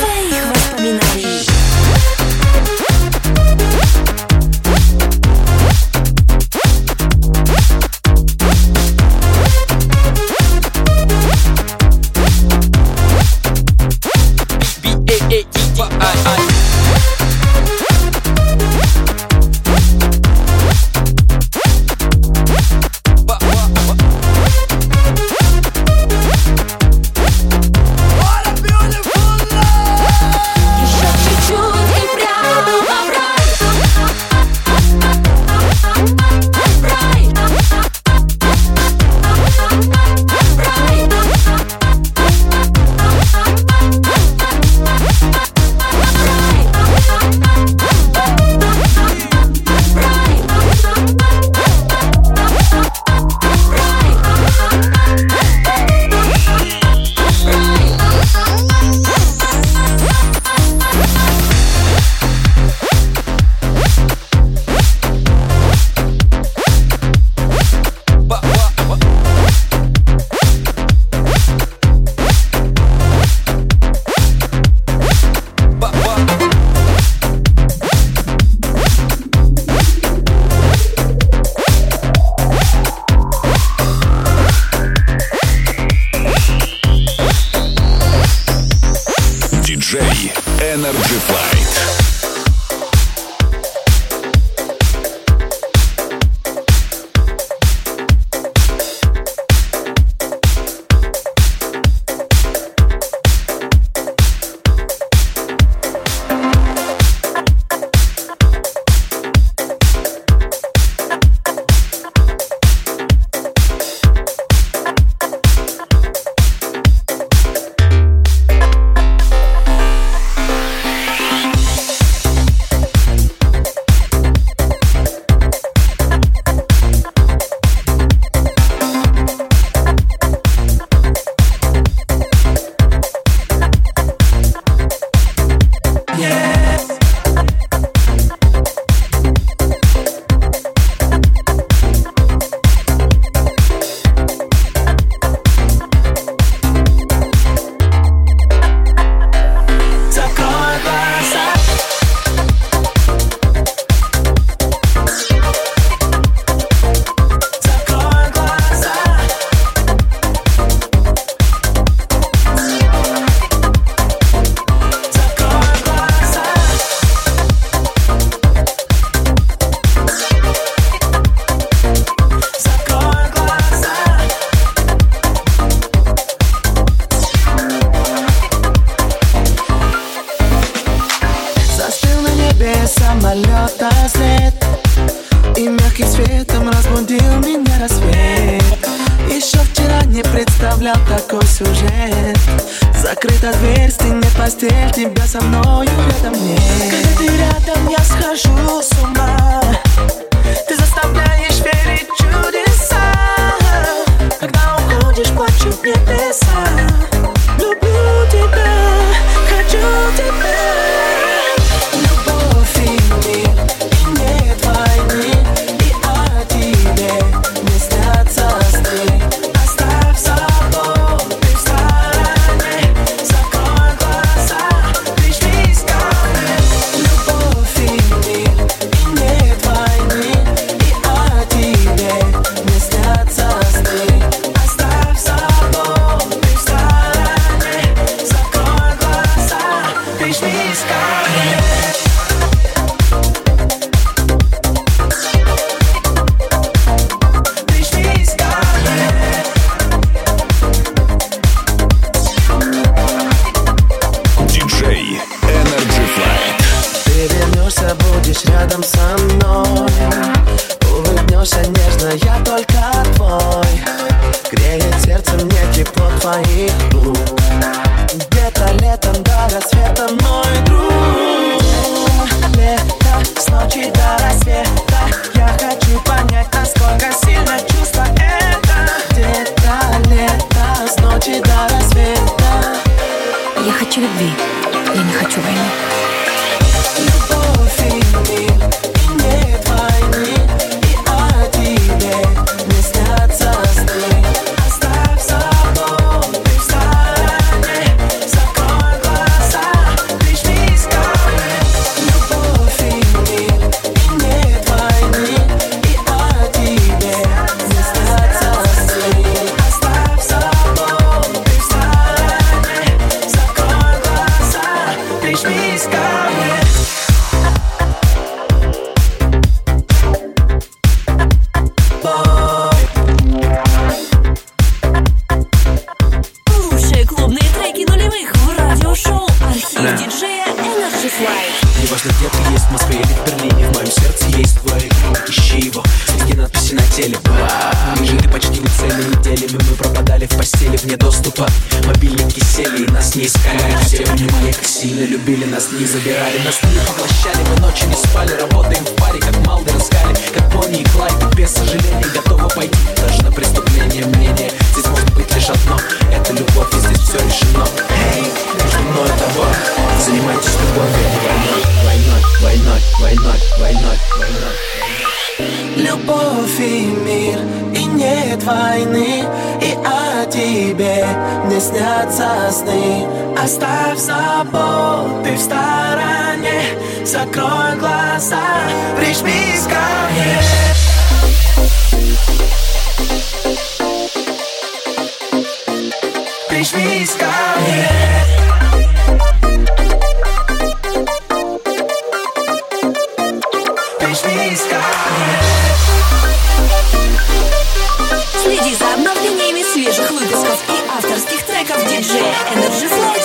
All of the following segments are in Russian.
своих воспоминаний. Ниже ты почти в цели неделями мы пропадали в постели вне доступа. Мобильники сели и нас не искали. Мы все понимали, как сильно любили нас, не забирали. Нас не поглощали, мы ночи не спали. Работаем в паре, как малды раскали, Как Бонни и Клайд, без сожалений готовы пойти. Даже на преступление мнения Здесь может быть лишь одно. Это любовь, и здесь все решено. Эй, между мной и тобой Занимайтесь любовью, а войной, войной, войной, войной, войной, войной. Любовь и мир, и нет войны И о тебе не снятся сны. Оставь заботы в стороне Закрой глаза, прижмись ко мне Прижмись ко мне and it's just like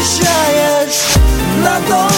уезжаешь надолго, надолго.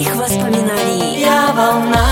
моих воспоминаний. Я волна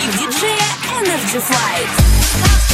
DJ Energy Flight.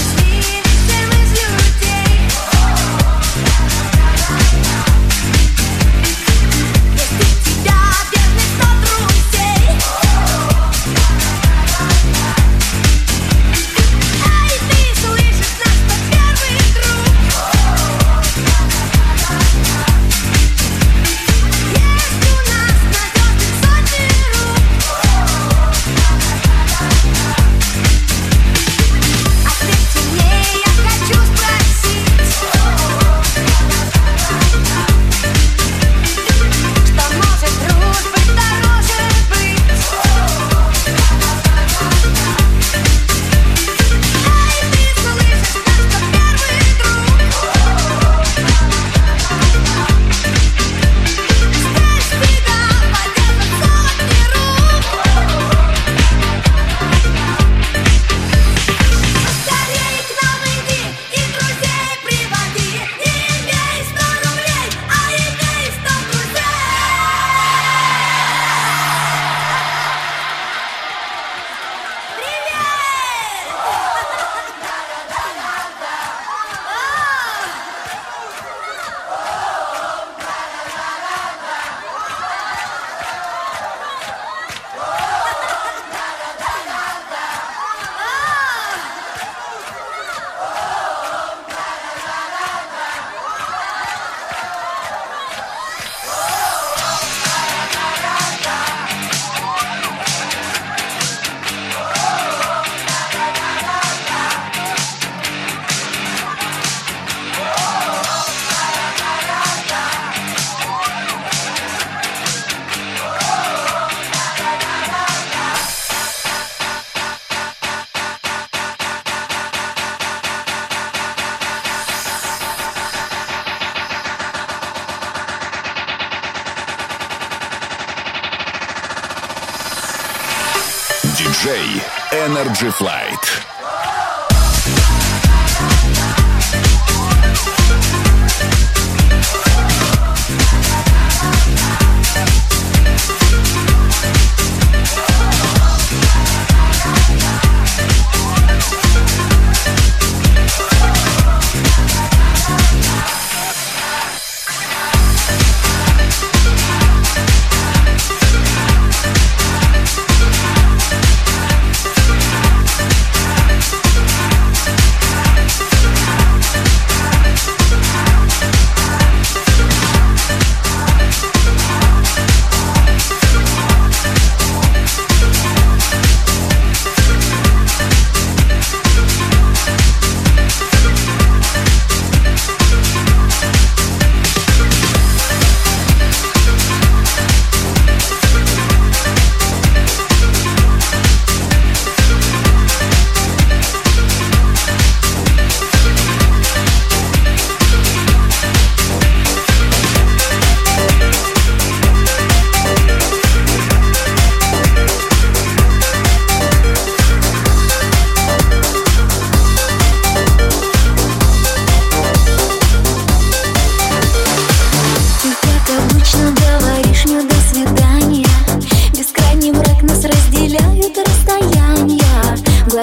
Energy Flight.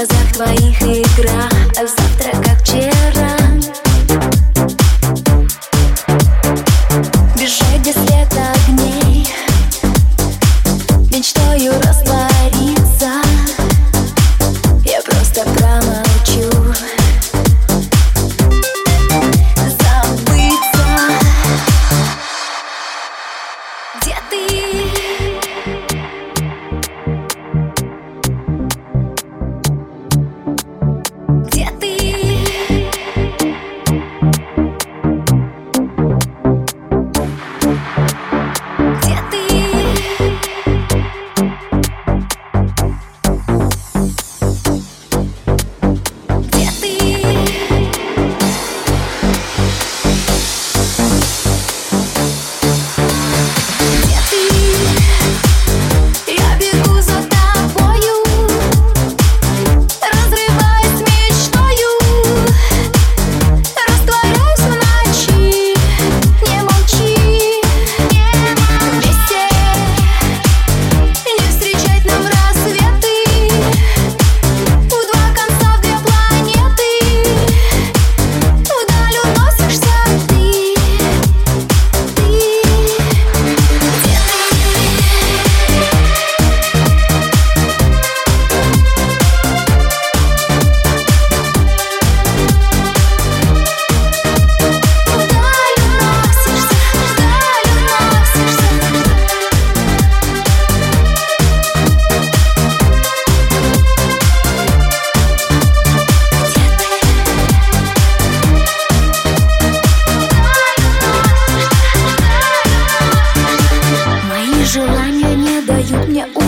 глазах твоих игра. А завтра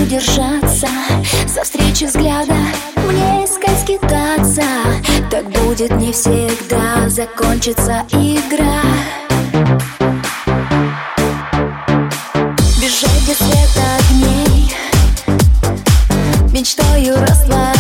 держаться За встречи взгляда Мне искать скитаться. Так будет не всегда Закончится игра. Бежать без света огней. Мечтою растворить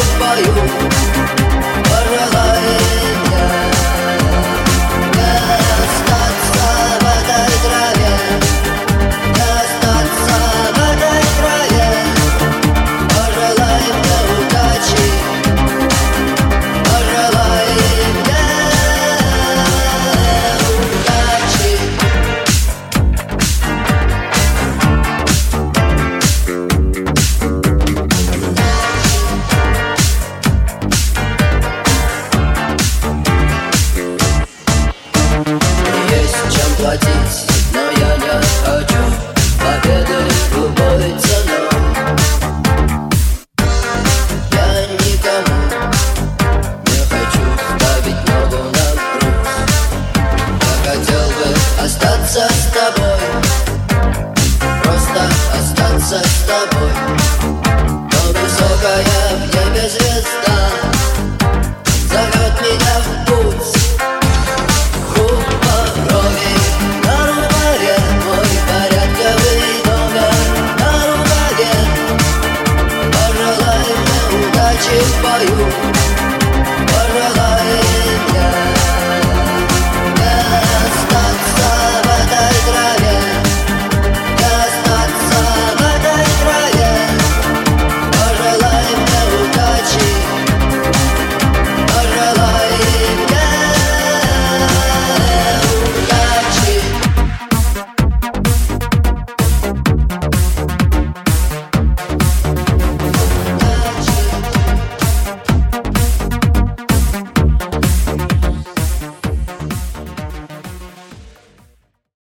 Deus you.